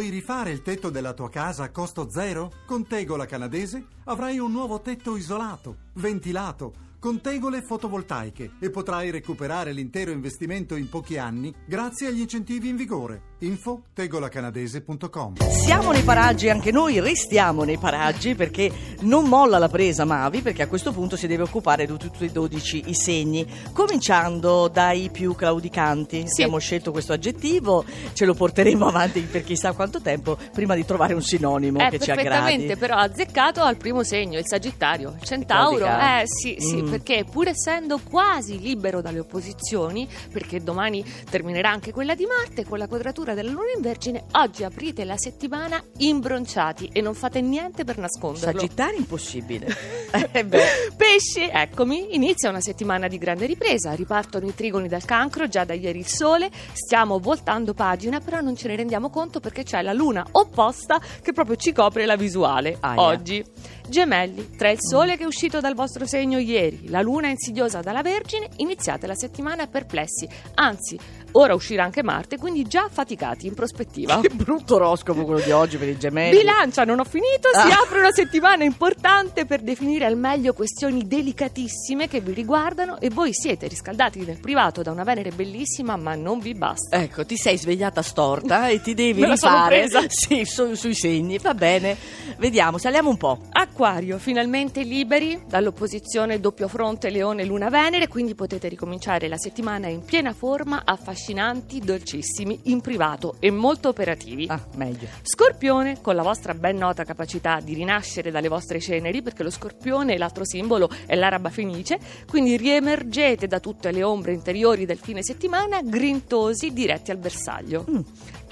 Vuoi rifare il tetto della tua casa a costo zero? Con Tegola Canadese avrai un nuovo tetto isolato, ventilato, con tegole fotovoltaiche e potrai recuperare l'intero investimento in pochi anni grazie agli incentivi in vigore. Info tegolacanadese.com Siamo nei paraggi, anche noi restiamo nei paraggi perché non molla la presa Mavi perché a questo punto si deve occupare di tutti e 12 i segni, cominciando dai più claudicanti. Abbiamo scelto questo aggettivo, ce lo porteremo avanti per chissà quanto tempo prima di trovare un sinonimo È che ci aggradi. perfettamente però azzeccato al primo segno, il Sagittario, il Centauro. Eh sì, sì, Mm. Perché pur essendo quasi libero dalle opposizioni, perché domani terminerà anche quella di Marte con la quadratura della Luna in Vergine, oggi aprite la settimana imbronciati e non fate niente per nasconderlo. Sagittario impossibile. eh. Pesci, eccomi, inizia una settimana di grande ripresa, ripartono i trigoni dal cancro, già da ieri il sole, stiamo voltando pagina, però non ce ne rendiamo conto perché c'è la luna opposta che proprio ci copre la visuale Aia. oggi. Gemelli, tra il sole che è uscito dal vostro segno ieri, la luna insidiosa dalla Vergine, iniziate la settimana perplessi, anzi, ora uscirà anche Marte, quindi già faticati in prospettiva. Che brutto oroscopo quello di oggi per i gemelli. Bilancia, non ho finito, si Ah. apre una settimana importante per definire al meglio questioni delicatissime che vi riguardano e voi siete riscaldati nel privato da una Venere bellissima, ma non vi basta. Ecco, ti sei svegliata storta e ti devi rifare sì, su- sui segni. Va bene, vediamo, saliamo un po'. Acquario, finalmente liberi dall'opposizione doppio fronte Leone Luna Venere, quindi potete ricominciare la settimana in piena forma, affascinanti, dolcissimi, in privato e molto operativi. Ah, meglio. Scorpione, con la vostra ben nota capacità di rinascere dalle vostre ceneri, perché lo scorpione, l'altro simbolo, è l'araba fenice, quindi riemergete da tutte le ombre interiori del fine settimana, grintosi, diretti al bersaglio. Mm.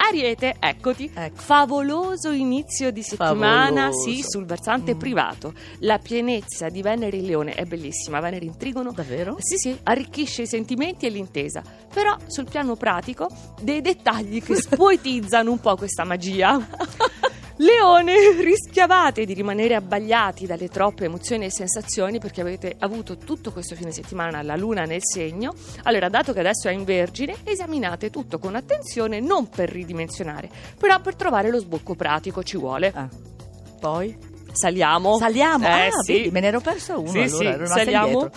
Ariete, eccoti, Ecco. favoloso inizio di settimana, Favoloso. sì, sul versante Mm. privato. La pienezza di Venere in Leone è bellissima, Venere in Trigono Davvero? sì, sì, arricchisce i sentimenti e l'intesa. Però sul piano pratico, dei dettagli che spoetizzano un po' questa magia. Leone, rischiavate di rimanere abbagliati dalle troppe emozioni e sensazioni perché avete avuto tutto questo fine settimana la luna nel segno. Allora, dato che adesso è in vergine, esaminate tutto con attenzione, non per ridimensionare, però per trovare lo sbocco pratico ci vuole. Ah. Poi? Saliamo. Saliamo? Eh, ah, sì. vedi, me ne ero persa uno. Sì, allora, sì, saliamo.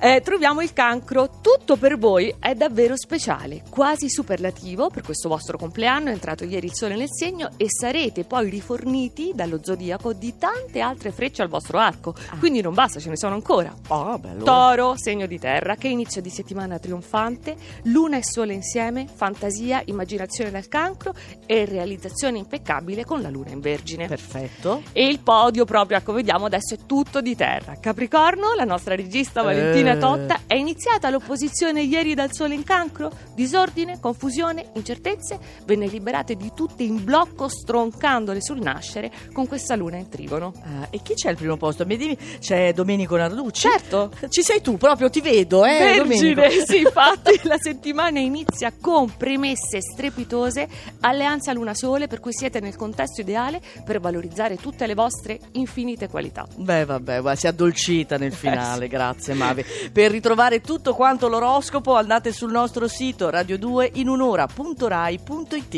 Eh, troviamo il cancro. Tutto per voi è davvero speciale, quasi superlativo per questo vostro compleanno. È entrato ieri il sole nel segno e sarete poi riforniti dallo zodiaco di tante altre frecce al vostro arco. Quindi non basta, ce ne sono ancora. Oh, bello. Toro, segno di terra, che inizio di settimana trionfante, luna e sole insieme, fantasia, immaginazione dal cancro e realizzazione impeccabile con la luna in vergine. Perfetto. E il podio proprio, ecco, vediamo adesso è tutto di terra. Capricorno, la nostra regista Valentina Eh. Totta, è iniziata l'opposizione ieri dal sole in cancro? Disordine, confusione, incertezze? Ve ne liberate di tutte in blocco, stroncandole sul nascere con questa luna in trigono. Ah, e chi c'è al primo posto? Mi dimmi- C'è Domenico Narducci? Certo! Ci sei tu, proprio ti vedo, eh, Vergine, Domenico. sì, infatti la settimana inizia con premesse strepitose, alleanza luna-sole, per cui siete nel contesto ideale per valorizzare tutte le vostre infinite qualità. Beh, vabbè, guarda, si è addolcita Eh, nel finale, grazie Mavi. Per ritrovare tutto quanto l'oroscopo andate sul nostro sito radio2inunora.rai.it.